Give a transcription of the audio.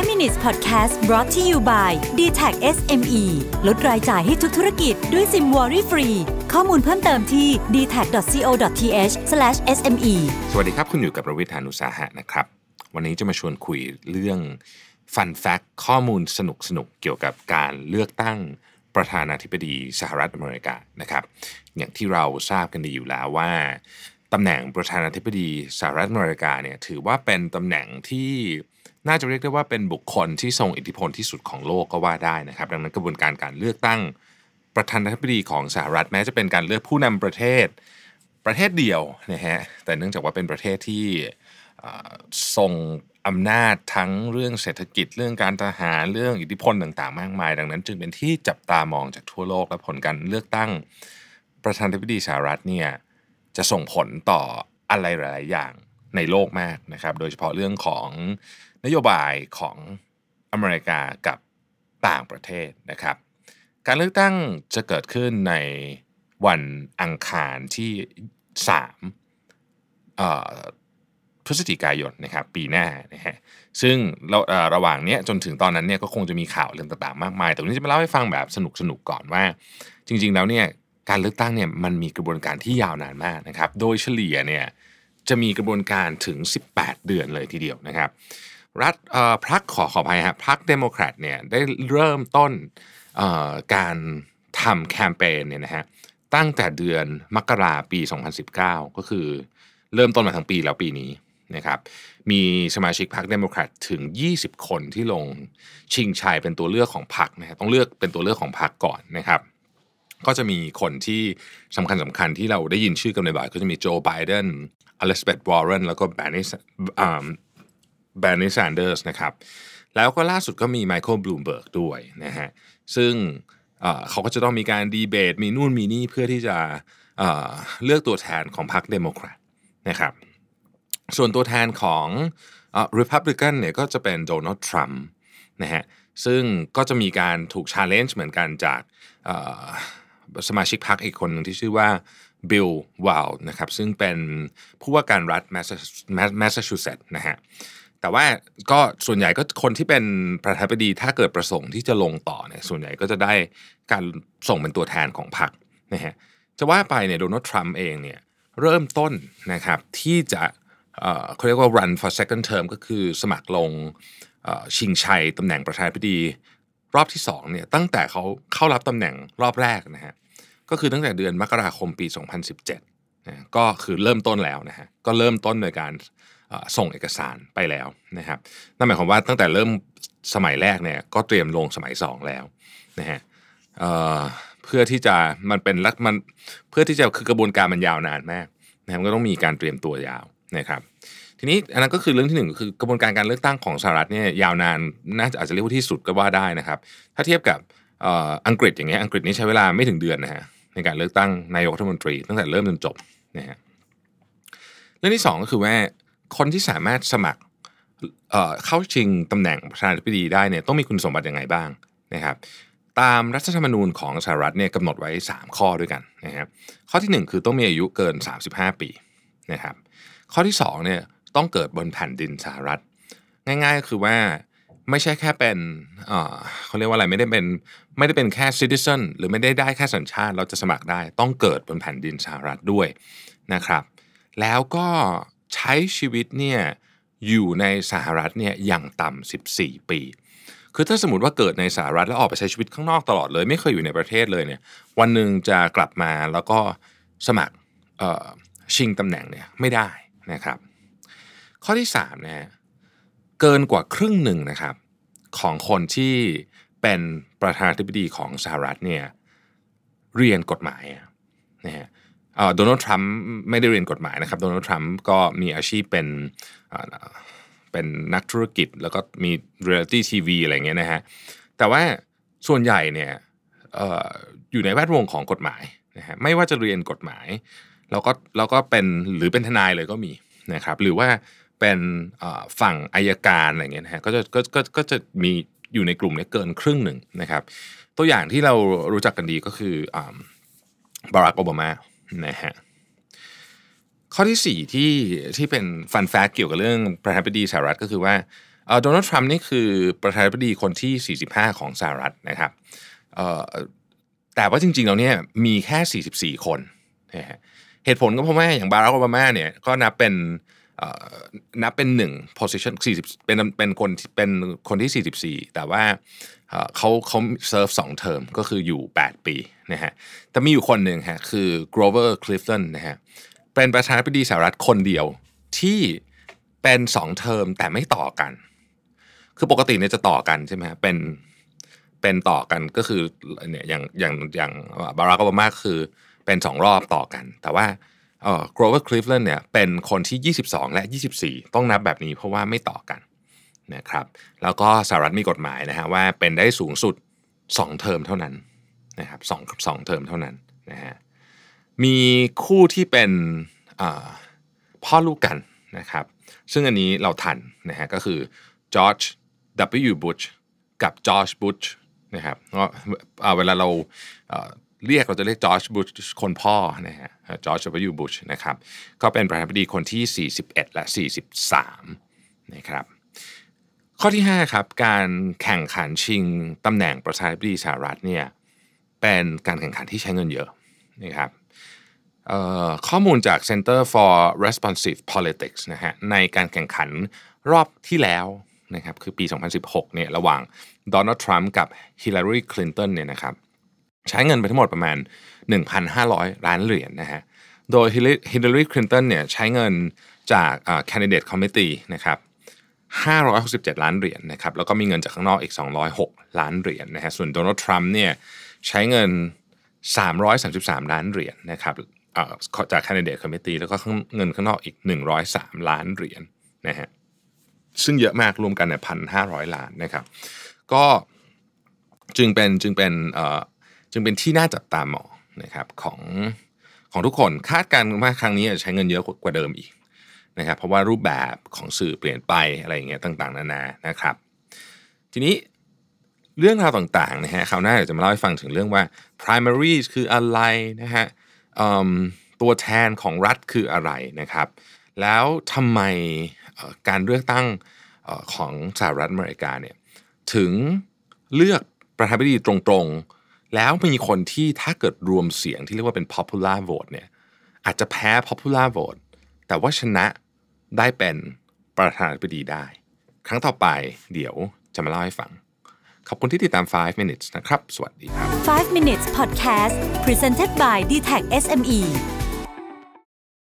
5 minutes podcast brought to you by d t a c SME ลดรายจ่ายให้ทุกธุรกิจด้วยซิมวอรี่ฟรี ข้อมูลเพิ่มเติมที่ d t a c c o t h s m e สวัสดีครับ คุณอยู่กับประวิทยานุสาหะนะครับ วันนี้จะมาชวนคุยเรื่องฟันแฟกข้อมูลสนุกสนุกๆเกี่ยวกับการเลือกตั้งประธานาธิบดีสหรัฐอเมริกานะครับ อย่างที่เราทราบกันดีอยู่แล้วว่าตำแหน่งประธานาธิบดีสหรัฐอเมริกาเนี่ยถือว่าเป็นตำแหน่งที่ น่าจะเรียกได้ว่าเป็นบุคคลที่ทรงอิทธิพลที่สุดของโลกก็ว่าได้นะครับ ดังนั้นกระบวนการการเลือกตั้งประธานาธิบดีของสหรัฐแม้จะเป็นการเลือกผู้นำประเทศประเทศเดียวนะฮะแต่เนื่องจากว่าเป็นประเทศที่เอ่อทรงอำนาจทั้งเรื่องเศรษฐกิจเรื่องการทหารเรื่องอิทธิพลต่างๆ มากมาย ดังนั้น จึงเป็นที่จับตามองจากทั่วโลกและผลการเลือกตั้งประธานาธิบดีสหรัฐเนี่ยจะส่งผลต่ออะไรหลาย ๆ อย่าง ในโลกมากนะครับ โดยเฉพาะเรื่องของนโยบายของอเมริกากับต่างประเทศนะครับ การเลือกตั้งจะเกิดขึ้นในวันอังคารที่3พฤศจิกายนนะครับปีหน้านะฮะซึ่งเราระหว่างนี้จนถึงตอนนั้นเนี่ยก็คงจะมีข่าวเรื่องต่างๆ มากมาย แต่วันนี้จะมาเล่าให้ฟังแบบสนุกๆก่อนว่า จริง ๆ แล้วเนี่ยการเลือกตั้งเนี่ยมันมีกระบวนการที่ยาวนานมากนะครับ โดยเฉลี่ยเนี่ย จะมีกระบวนการถึง 18 เดือนเลยทีเดียวนะครับรัฐพรรคขอขออภัยฮะพรรคเดโมแครตเนี่ยได้เริ่มต้นการทำแคมเปญเนี่ยนะฮะตั้งแต่เดือนมกราปี 2019 ก็คือเริ่มต้นมาทั้งปีแล้วปีนี้นะครับมีสมาชิกพรรคเดโมแครตถึง 20 คนที่ลงชิงชัยเป็นตัวเลือกของพรรคนะฮะต้องเลือกเป็นตัวเลือกของพรรคก่อนนะครับ ก็จะมีคนที่สำคัญสำคัญที่เราได้ยินชื่อกันบ่อยๆก็จะมีโจไบเดนอลิซาเบธวอร์เรนแล้วก็เบอร์นี่เบอร์นี่แซนเดอร์สนะครับแล้วก็ล่าสุดก็มีไมเคิลบลูมเบิร์กด้วยนะฮะซึ่งเขาก็จะต้องมีการดีเบต มีนู่นมีนี่เพื่อที่จะเลือกตัวแทนของพรรคเดโมแครตนะครับส่วนตัวแทนของเอ่อ Republican เนี่ยก็จะเป็นโดนัลด์ทรัมป์นะฮะซึ่งก็จะมีการถูก challenge เหมือนกันจาก สมาชิกพรรคอีกคนหนึ่งที่ชื่อว่าบิลวาลนะครับซึ่งเป็นผู้ว่าการรัฐแมสซาชูเซตส์นะฮะแต่ว่าก็ส่วนใหญ่ก็คนที่เป็นประธานาธิบดีถ้าเกิดประสงค์ที่จะลงต่อเนี่ยส่วนใหญ่ก็จะได้การส่งเป็นตัวแทนของพรรคนะฮะจะว่าไปเนี่ยโดนัลด์ทรัมป์เองเนี่ยเริ่มต้นนะครับที่จะเอ่อเขาเรียกว่า run for second term ก็คือสมัครลงชิงชัยตำแหน่งประธานาธิบดี รอบที่2เนี่ยตั้งแต่เขาเข้ารับตำแหน่งรอบแรกนะฮะก็คือตั้งแต่เดือนมกราคมปี 2017นะก็คือเริ่มต้นแล้วนะฮะก็เริ่มต้นโดยการส่งเอกสารไปแล้วนะครับนั่นหมายความว่าตั้งแต่เริ่มสมัยแรกเนี่ยก็เตรียมลงสมัย 2 แล้วนะฮะเเพื่อที่จะมันเป็นลักมันเพื่อที่จะคือกระบวนการมันยาวนานมากนะครับก็ต้องมีการเตรียมตัวยาวนะครับ ทีนี้อันนั้นก็คือเรื่องที่หนึ่งคือกระบวนการการเลือกตั้งของสหรัฐเนี่ยยาวนานน่าจะอาจจะเรียกว่าที่สุดก็ว่าได้นะครับ ถ้าเทียบกับอังกฤษอย่างเงี้ยอังกฤษนี่ใช้เวลาไม่ถึงเดือนนะฮะในการเลือกตั้งนายกรัฐมนตรี ตั้งแต่เริ่มจนจบนะฮะเรื่องที่สองก็คือว่าคนที่สามารถสมัครเข้าชิงตำแหน่งประธานาธิบดีได้เนี่ยต้องมีคุณสมบัติยังไงบ้างนะครับ ตามรัฐธรรมนูญของสหรัฐเนี่ยกำหนดไว้ 3 ข้อด้วยกันนะครับข้อทีหนึ่1 คือต้องมีอายุเกิน 35 ปีนะครับ ข้อที่2เนี่ย ต้องเกิดบนแผ่นดินสหรัฐ ง่ายๆก็คือว่าไม่ใช่แค่เป็นเขาเรียกว่าอะไรไม่ได้เป็นไม่ได้เป็นแค่ citizen หรือไม่ได้ได้แค่สัญชาติเราจะสมัครได้ ต้องเกิดบนแผ่นดินสหรัฐด้วยนะครับ แล้วก็ใช้ชีวิตเนี่ยอยู่ในสหรัฐเนี่ยอย่างต่ำ14 ปี คือถ้าสมมติว่าเกิดในสหรัฐแล้วออกไปใช้ชีวิตข้างนอกตลอดเลย ไม่เคยอยู่ในประเทศเลยเนี่ยวันหนึ่งจะกลับมาแล้วก็สมัครชิงตำแหน่งเนี่ยไม่ได้นะครับ ข้อที่3นะเกินกว่าครึ่งหนึ่งนะครับ ของคนที่เป็นประธานาธิบดีของสหรัฐเนี่ยเรียนกฎหมายนะฮะโดนัลด์ทรัมป์ไม่ได้เรียนกฎหมายนะครับโดนัลด์ทรัมป์ก็มีอาชีพเป็นเป็นนักธุรกิจแล้วก็มี reality TV อะไรเงี้ยนะฮะแต่ว่าส่วนใหญ่เนี่ยเอ่ออยู่ในแวดวงของกฎหมายนะฮะไม่ว่าจะเรียนกฎหมาย แล้วก็แล้วก็เป็นหรือเป็นทนายเลยก็มีนะครับหรือว่า เป็นฝั่งอัยการอะไรเงี้ยนะฮะก็จะก็ก็ก็จะมีอยู่ในกลุ่มเนี้เกินครึ่งหนึ่งนะครับ ตัวอย่างที่เรารู้จักกันดีก็คือบารักโอบามานะฮะข้อที่สี่ที่ที่เป็นฟันแฟกเกี่ยวกับเรื่องประธานาธิบดีสหรัฐก็คือว่าโดนัลด์ทรัมป์นี่คือประธานาธิบดีคนที่ 45 ของสหรัฐนะครับแต่ว่าจริงๆแล้วเนี่ยมีแค่ 44 คนนะฮะเหตุผลก็เพราะว่าอย่างบารักโอบามาเนี่ยก็นับเป็น นับเป็นหนึ่ง position 40เป็นเป็นคนเป็นคนที่ 44 แต่ว่าเขาเขาเซิร์ฟสองเทอมก็คืออยู่ 8 ปีนะฮะแต่มีอยู่คนหนึ่งฮะคือ Grover Cleveland นะฮะเป็นประธานาธิบดีสหรัฐคนเดียวที่เป็นสองเทอมแต่ไม่ต่อกัน คือปกติเนี่ยจะต่อกันใช่ไหมฮะเป็นเป็นต่อกันก็คือเนี่ยอย่างอย่างอย่างบารักโอบามาคือเป็นสองรอบต่อกัน แต่ว่า เอ่อ Grover Cleveland เนี่ยเป็นคนที่ 22 และ 24 ต้องนับแบบนี้เพราะว่าไม่ต่อกันนะครับแล้วก็สหรัฐมีกฎหมายนะฮะว่าเป็นได้สูงสุด 2 เทอมเท่านั้นนะครับสองสองเทอมเท่านั้นนะฮะมีคู่ที่เป็นพ่อลูกกันนะครับซึ่งอันนี้เราทันนะฮะก็คือจอร์จ W. Bush กับจอร์จ บุชนะครับก็เวลาเรา เรียกเราจะเรียกจอร์จบุชคนพ่อนะฮะจอร์จ W. Bush นะครับก็เป็นประธานาธิบดีคนที่ 41 และ 43นะครับข้อที่5ครับการแข่งขันชิงตำแหน่งประธานาธิบดีสหรัฐเนี่ยเป็นการแข่งขันที่ใช้เงินเยอะนะครับข้อมูลจาก Center for Responsive Politics นะฮะในการแข่งขันรอบที่แล้วนะครับคือปี 2016เนี่ยระหว่างโดนัลด์ทรัมป์กับฮิลลารีคลินตันเนี่ยนะครับ ใช้เงินไปทั้งหมดประมาณ 1,500 ล้านเหรียญนะฮะโดยฮิลลารีคลินตันเนี่ยใช้เงินจากอ่า candidate committee นะครับ567 ล้านเหรียญนะครับแล้วก็มีเงินจากข้างนอกอีก 206 ล้านเหรียญนะฮะส่วนโดนัลด์ทรัมป์เนี่ยใช้เงิน 333 ล้านเหรียญนะครับจาก candidate committee แล้วก็เงินข้างนอกอีก 103 ล้านเหรียญนะฮะซึ่งเยอะมากรวมกันเนี่ยพันห้าร้อยล้านนะครับ ก็จึงเป็นจึงเป็นอ จึงเป็นที่น่าจับตามองนะครับของของทุกคนคาดการณ์ว่าครั้งนี้จะใช้เงินเยอะกว่าเดิมอีกนะครับเพราะว่ารูปแบบของสื่อเปลี่ยนไปอะไรอย่างเงี้ยต่างๆ นานานะครับ ทีนี้เรื่องราวต่างๆนะฮะคราวหน้าเดี๋ยวจะมาเล่าให้ฟังถึงเรื่องว่า primaries คืออะไรนะฮะตัวแทนของรัฐคืออะไรนะครับ แล้วทำไมการเลือกตั้งของสหรัฐอเมริกาเนี่ยถึงเลือกประธานาธิบดีตรงๆ แล้วมีคนที่ถ้าเกิดรวมเสียงที่เรียกว่าเป็น popular vote เนี่ยอาจจะแพ้ popular vote แต่ว่าชนะได้เป็นประธานาธิบดีได้ ครั้งต่อไปเดี๋ยวจะมาเล่าให้ฟัง ขอบคุณที่ติดตาม 5 minutes นะครับ สวัสดีครับ 5 minutes podcast presented by d t e c h SME